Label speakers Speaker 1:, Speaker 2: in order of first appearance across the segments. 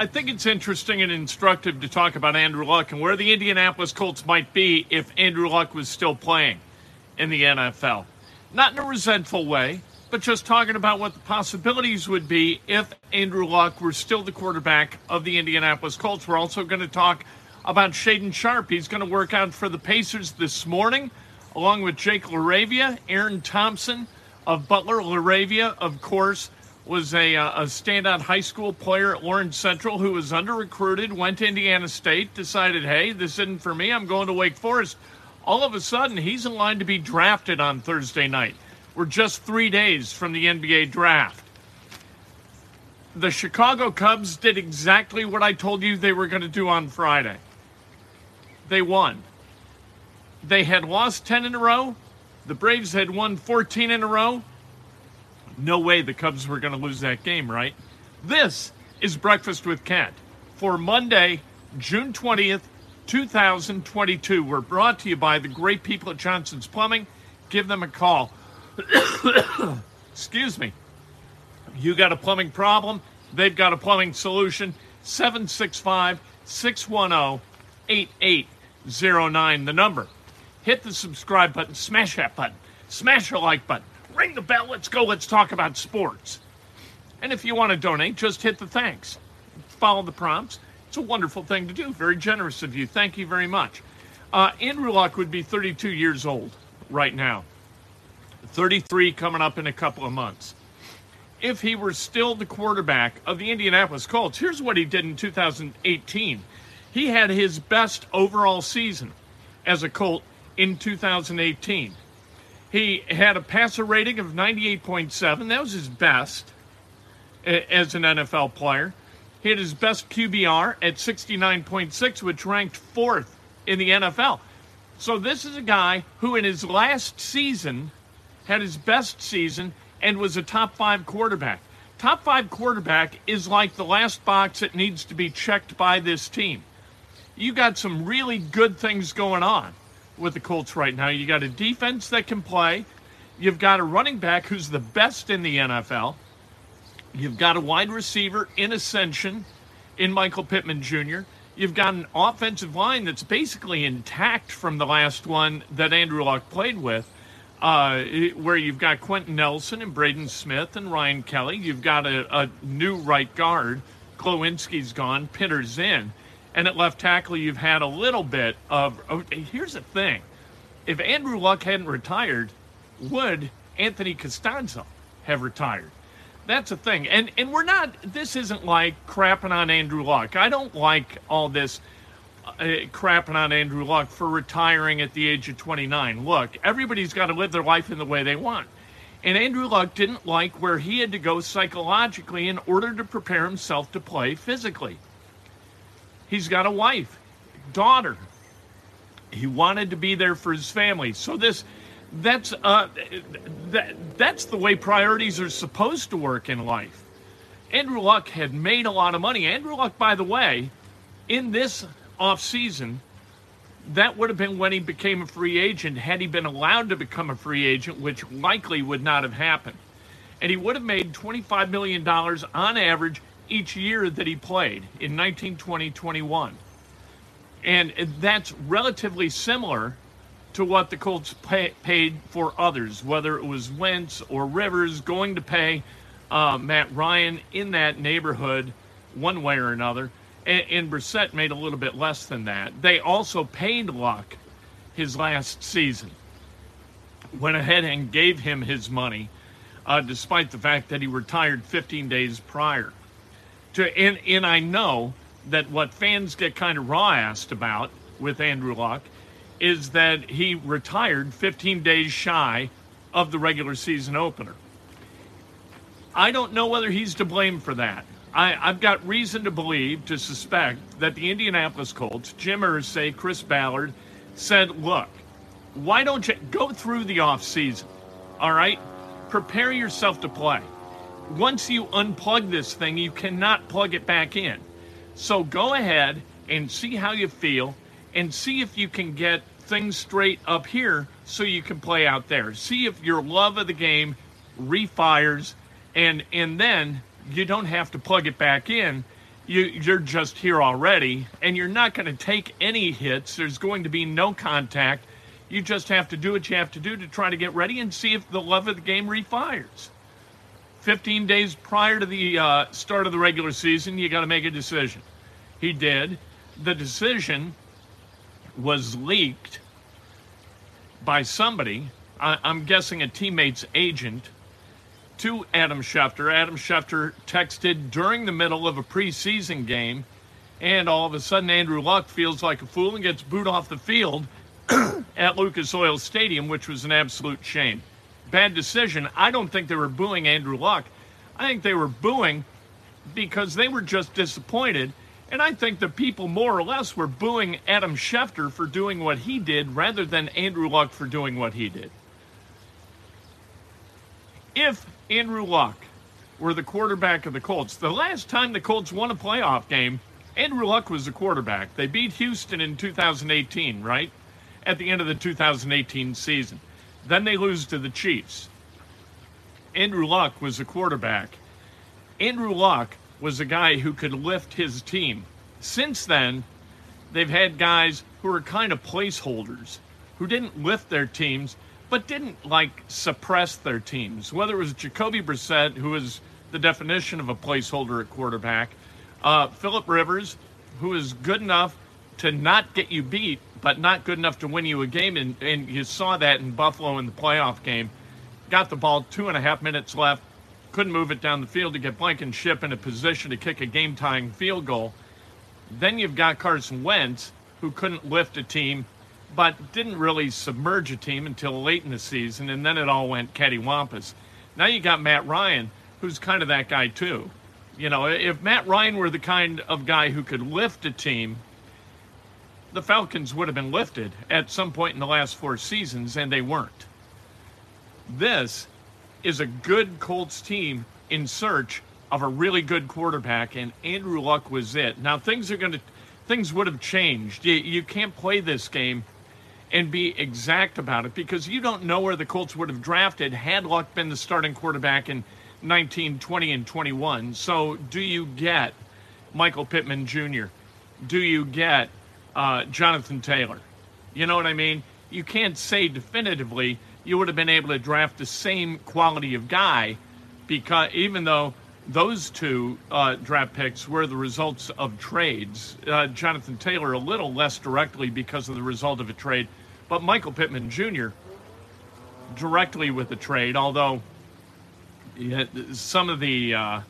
Speaker 1: I think it's interesting and instructive to talk about Andrew Luck and where the Indianapolis Colts might be if Andrew Luck was still playing in the NFL. Not in a resentful way, but just talking about what the possibilities would be if Andrew Luck were still the quarterback of the Indianapolis Colts. We're also going to talk about Shaedon Sharpe. He's going to work out for the Pacers this morning, along with Jake LaRavia, Aaron Thompson of Butler. LaRavia, of course, was a, uh, a standout high school player at Lawrence Central who was under recruited, went to Indiana State, decided, hey, this isn't for me. I'm going to Wake Forest. All of a sudden, he's in line to be drafted on Thursday night. We're just three days from the NBA draft. The Chicago Cubs did exactly what I told you they were going to do on Friday. They won. They had lost 10 in a row. The Braves had won 14 in a row. No way the Cubs were going to lose that game, right? This is Breakfast with Kent for Monday, June 20th, 2022. We're brought to you by the great people at Johnson's Plumbing. Give them a call. Excuse me. You got a plumbing problem, they've got a plumbing solution. 765 610 8809, the number. Hit the subscribe button, smash that button, smash the like button, ring the bell. Let's go. Let's talk about sports. And if you want to donate, just hit the thanks. Follow the prompts. It's a wonderful thing to do. Very generous of you. Thank you very much. Uh, Andrew Luck would be 32 years old right now. 33 coming up in a couple of months. If he were still the quarterback of the Indianapolis Colts, here's what he did in 2018. He had his best overall season as a Colt in 2018. He had a passer rating of 98.7. That was his best as an NFL player. He had his best QBR at 69.6, which ranked fourth in the NFL. So this is a guy who, in his last season, had his best season and was a top five quarterback. Top five quarterback is like the last box that needs to be checked by this team. You got some really good things going on with the Colts right now. You got a defense that can play. You've got a running back who's the best in the NFL. You've got a wide receiver in ascension in Michael Pittman Jr. You've got an offensive line that's basically intact from the last one that Andrew Luck played with uh, where you've got Quenton Nelson and Braden Smith and Ryan Kelly. You've got a, a new right guard. Glowinski's gone. Pinter's in. And at left tackle, you've had a little bit of. Oh, here's the thing if Andrew Luck hadn't retired, would Anthony Castonzo have retired? That's a thing. And, and we're not, this isn't like crapping on Andrew Luck. I don't like all this uh, crapping on Andrew Luck for retiring at the age of 29. Look, everybody's got to live their life in the way they want. And Andrew Luck didn't like where he had to go psychologically in order to prepare himself to play physically. He's got a wife, daughter. He wanted to be there for his family. So this that's uh that, that's the way priorities are supposed to work in life. Andrew Luck had made a lot of money. Andrew Luck, by the way, in this off season, that would have been when he became a free agent had he been allowed to become a free agent, which likely would not have happened. And he would have made $25 million on average each year that he played in 19, 20, 21. And that's relatively similar to what the Colts pay, paid for others, whether it was Wentz or Rivers going to pay uh, Matt Ryan in that neighborhood one way or another and, and Brissett made a little bit less than that. They also paid Luck his last season. Went ahead and gave him his money, uh, despite the fact that he retired 15 days prior. To and, and I know that what fans get kind of raw asked about with Andrew Luck is that he retired 15 days shy of the regular season opener. I don't know whether he's to blame for that. I, have got reason to believe, to suspect, that the Indianapolis Colts, Jim Irsay, Chris Ballard, said, look, why don't you go through the offseason? All right? Prepare yourself to play. Once you unplug this thing, you cannot plug it back in. So go ahead and see how you feel and see if you can get things straight up here so you can play out there. See if your love of the game refires and and then you don't have to plug it back in you, you're just here already, and you're not going to take any hits. There's going to be no contact. You just have to do what you have to do to try to get ready and see if the love of the game refires. 15 days prior to the uh, start of the regular season, you got to make a decision. He did. The decision was leaked by somebody, I, I'm guessing a teammate's agent, to Adam Schefter. Adam Schefter texted during the middle of a preseason game, and all of a sudden Andrew Luck feels like a fool and gets booed off the field at Lucas Oil Stadium, which was an absolute shame. Bad decision. I don't think they were booing Andrew Luck. I think they were booing because they were just disappointed. And I think the people more or less were booing Adam Schefter for doing what he did rather than Andrew Luck for doing what he did. If Andrew Luck were the quarterback of the Colts, the last time the Colts won a playoff game, Andrew Luck was the quarterback. They beat Houston in 2018, right? At the end of the 2018 season. Then they lose to the Chiefs. Andrew Luck was a quarterback. Andrew Luck was a guy who could lift his team. Since then, they've had guys who are kind of placeholders, who didn't lift their teams, but didn't like suppress their teams. Whether it was Jacoby Brissett, who is the definition of a placeholder at quarterback, uh, Philip Rivers, who is good enough to not get you beat, but not good enough to win you a game. And, and you saw that in Buffalo in the playoff game. Got the ball two and a half minutes left, couldn't move it down the field to get Blankenship in a position to kick a game tying field goal. Then you've got Carson Wentz, who couldn't lift a team, but didn't really submerge a team until late in the season, and then it all went cattywampus. Now you got Matt Ryan, who's kind of that guy too. You know, if Matt Ryan were the kind of guy who could lift a team, the Falcons would have been lifted at some point in the last four seasons, and they weren't. This is a good Colts team in search of a really good quarterback, and Andrew Luck was it. Now things are going to, things would have changed. You, you can't play this game and be exact about it because you don't know where the Colts would have drafted had Luck been the starting quarterback in 19, 20, and 21. So do you get Michael Pittman Jr.? Do you get uh, Jonathan Taylor? You know what I mean? You can't say definitively you would have been able to draft the same quality of guy because even though those two uh, draft picks were the results of trades, uh, Jonathan Taylor a little less directly because of the result of a trade, but Michael Pittman Jr. directly with the trade, although some of the uh,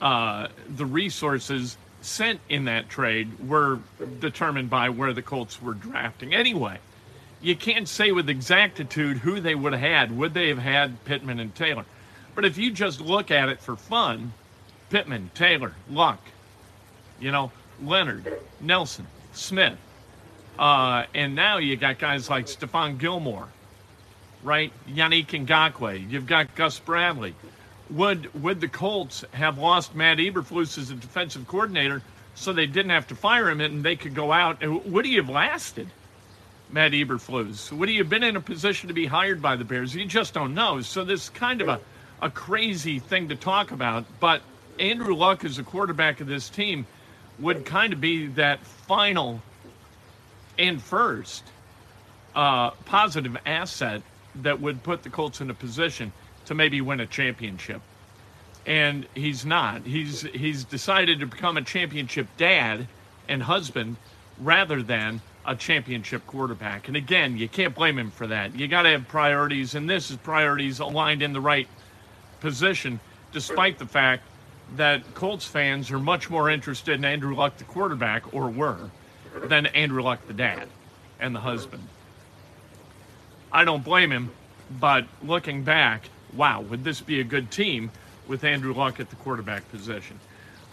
Speaker 1: uh, the resources sent in that trade were determined by where the Colts were drafting. Anyway, you can't say with exactitude who they would have had. Would they have had Pittman and Taylor? But if you just look at it for fun, Pittman, Taylor, Luck, you know, Leonard, Nelson, Smith, uh, and now you got guys like Stephon Gilmore, right? Yannick Ngakoue. You've got Gus Bradley. Would would the Colts have lost Matt Eberflus as a defensive coordinator so they didn't have to fire him and they could go out? Would he have lasted? Matt Eberflus? Would he have been in a position to be hired by the Bears? You just don't know. So this is kind of a, a crazy thing to talk about. But Andrew Luck as a quarterback of this team would kind of be that final and first uh, positive asset that would put the Colts in a position to maybe win a championship. And he's not. He's he's decided to become a championship dad and husband rather than a championship quarterback. And again, you can't blame him for that. You got to have priorities, and this is priorities aligned in the right position, despite the fact that Colts fans are much more interested in Andrew Luck, the quarterback, or were, than Andrew Luck, the dad and the husband. I don't blame him, but looking back, wow, would this be a good team with Andrew Luck at the quarterback position?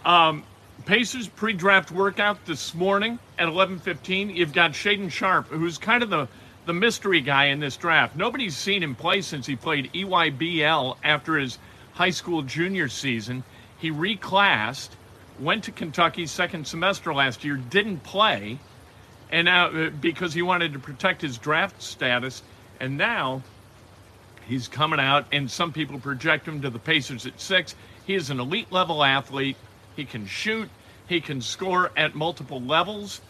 Speaker 1: Um, Pacers pre-draft workout this morning at 11:15. You've got Shaedon Sharpe, who's kind of the the mystery guy in this draft. Nobody's seen him play since he played EYBL after his high school junior season. He reclassed, went to Kentucky second semester last year, didn't play, and now uh, because he wanted to protect his draft status, and now he's coming out, and some people project him to the Pacers at six. He is an elite level athlete he can shoot, he can score at multiple levels,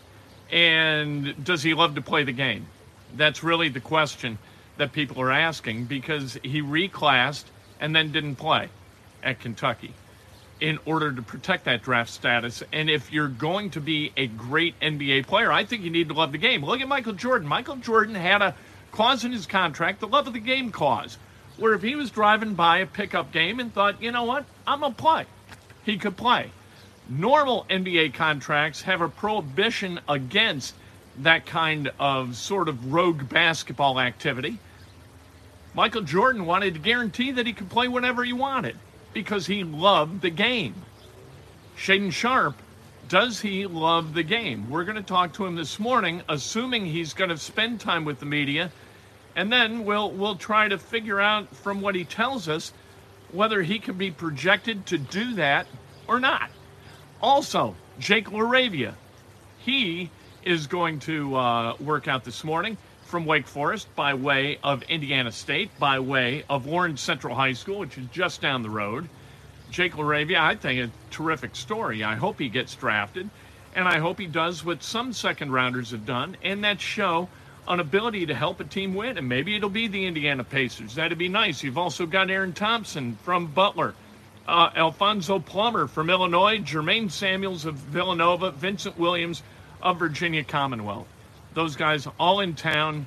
Speaker 1: and does he love to play the game? That's really the question that people are asking because he reclassed and then didn't play at Kentucky in order to protect that draft status. And if you're going to be a great NBA player, I think you need to love the game. Look at Michael Jordan. Michael Jordan had a clause in his contract, the love of the game clause, where if he was driving by a pickup game and thought, you know what, I'm going to play, he could play. Normal NBA contracts have a prohibition against that kind of sort of rogue basketball activity. Michael Jordan wanted to guarantee that he could play whenever he wanted because he loved the game. Shaedon Sharpe, does he love the game? We're going to talk to him this morning, assuming he's going to spend time with the media, and then we'll we'll try to figure out from what he tells us whether he can be projected to do that or not. Also, Jake LaRavia, he is going to uh, work out this morning from Wake Forest by way of Indiana State, by way of Warren Central High School, which is just down the road. Jake LaRavia, I think, a terrific story. I hope he gets drafted, and I hope he does what some second rounders have done, and that show an ability to help a team win. And maybe it'll be the Indiana Pacers. That'd be nice. You've also got Aaron Thompson from Butler, uh, Alfonso Plummer from Illinois, Jermaine Samuels of Villanova, Vincent Williams of Virginia Commonwealth those guys all in town.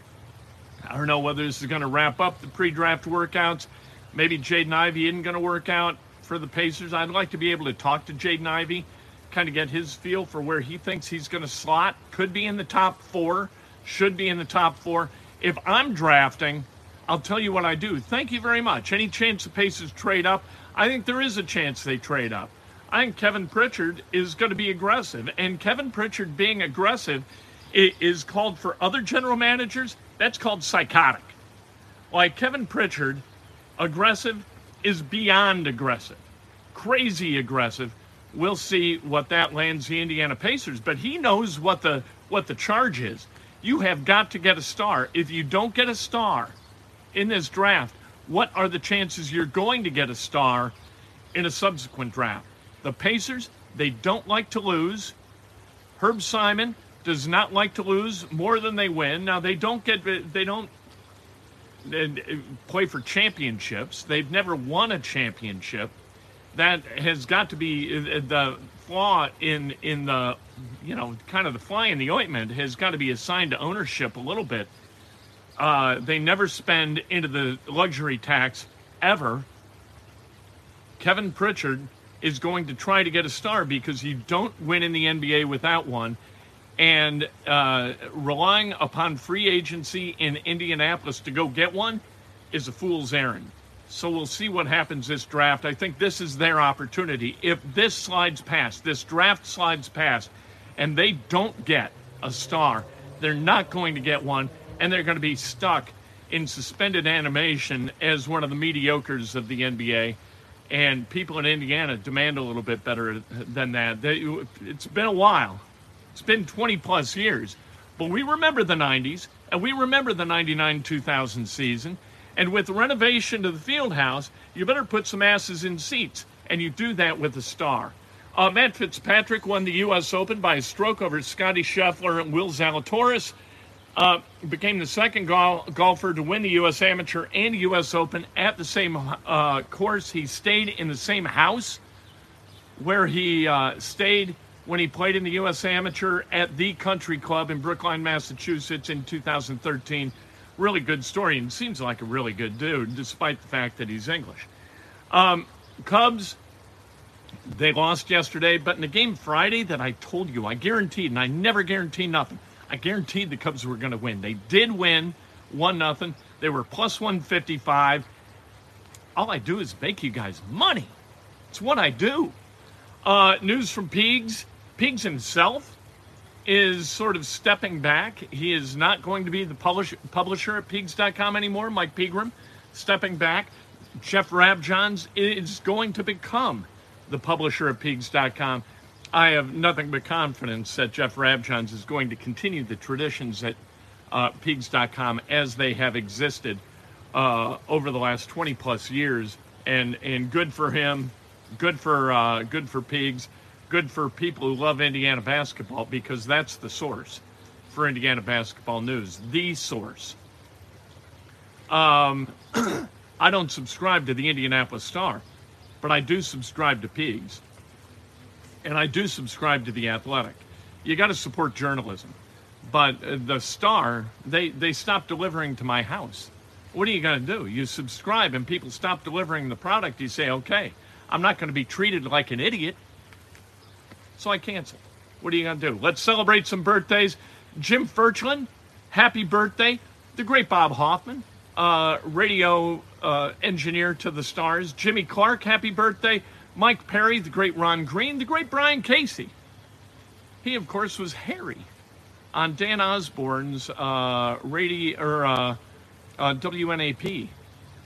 Speaker 1: I don't know whether this is going to wrap up the pre-draft workouts. Maybe Jaden Ivey isn't going to work out for the Pacers. I'd like to be able to talk to Jaden Ivey, kind of get his feel for where he thinks he's going to slot. Could be in the top four, should be in the top four. If I'm drafting, I'll tell you what I do. Thank you very much. Any chance the Pacers trade up? I think there is a chance they trade up. I think Kevin Pritchard is going to be aggressive, and Kevin Pritchard being aggressive is called for other general managers, that's called psychotic. Like Kevin Pritchard, aggressive is beyond aggressive, crazy aggressive. We'll see what that lands the Indiana Pacers, but he knows what the what the charge is. You have got to get a star. If you don't get a star in this draft, what are the chances you're going to get a star in a subsequent draft? The Pacers, they don't like to lose. Herb Simon, does not like to lose more than they win. Now they don't get they don't play for championships. They've never won a championship. That has got to be the flaw in in the you know kind of the fly in the ointment has got to be assigned to ownership a little bit. Uh, they never spend into the luxury tax ever. Kevin Pritchard is going to try to get a star because you don't win in the NBA without one and uh, relying upon free agency in Indianapolis to go get one is a fool's errand. So we'll see what happens this draft. I think this is their opportunity. If this slides past, this draft slides past, and they don't get a star, they're not going to get one, and they're going to be stuck in suspended animation as one of the mediocres of the NBA. And people in Indiana demand a little bit better than that. It's been a while it's been 20 plus years. But we remember the 90s, and we remember the 99 2000 season. And with renovation to the field house, you better put some asses in seats. And you do that with a star. Uh, Matt Fitzpatrick won the U.S. Open by a stroke over Scottie Scheffler and Will Zalatoris. Uh, became the second gol- golfer to win the U.S. Amateur and U.S. Open at the same uh, course. He stayed in the same house where he uh, stayed when he played in the U.S. Amateur at the Country Club in Brookline, Massachusetts in 2013. Really good story and seems like a really good dude, despite the fact that he's English. Um, Cubs, they lost yesterday, but in the game Friday that I told you, I guaranteed, and I never guarantee nothing, I guaranteed the Cubs were going to win. They did win, 1 nothing. They were plus 155. All I do is make you guys money. It's what I do. Uh, news from Peegs. Peegs himself is sort of stepping back. He is not going to be the publish, publisher at peegs.com anymore, Mike Pegram, stepping back. Jeff Rabjohns is going to become the publisher of peegs.com. I have nothing but confidence that Jeff Rabjohns is going to continue the traditions at uh, peegs.com as they have existed uh, over the last 20 plus years. And, and good for him, good for, uh, good for Peegs good for people who love Indiana basketball because that's the source for Indiana basketball news, the source. Um, I don't subscribe to the Indianapolis Star, but I do subscribe to Peegs, and I do subscribe to the Athletic. You got to support journalism, but uh, the Star they they stopped delivering to my house. What are you going to do? You subscribe, and people stop delivering the product. You say, okay, I'm not going to be treated like an idiot, so I canceled. What are you going to do? Let's celebrate some birthdays. Jim Furchland, happy birthday. The great Bob Hoffman, uh, radio uh, engineer to the stars. Jimmy Clark, happy birthday. Mike Perry, the great Ron Green, the great Brian Casey. He, of course, was Harry on Dan Osborne's uh, radio or uh, uh, WNAP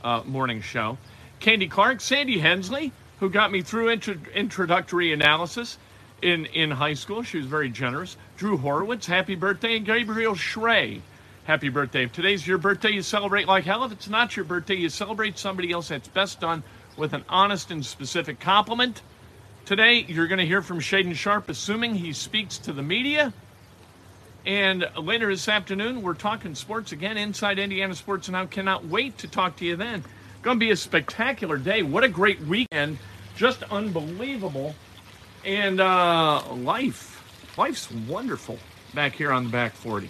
Speaker 1: uh, morning show. Candy Clark, Sandy Hensley, who got me through intro- introductory analysis in, in high school. She was very generous. Drew Horowitz, happy birthday. And Gabriel Schrey, happy birthday. If today's your birthday, you celebrate like hell. If it's not your birthday, you celebrate somebody else. That's best done with an honest and specific compliment. Today, you're going to hear from Shaedon Sharpe, assuming he speaks to the media. And later this afternoon, we're talking sports again inside Indiana Sports and Now. Cannot wait to talk to you then. Going to be a spectacular day. What a great weekend. Just unbelievable. And uh, life, life's wonderful back here on the back 40.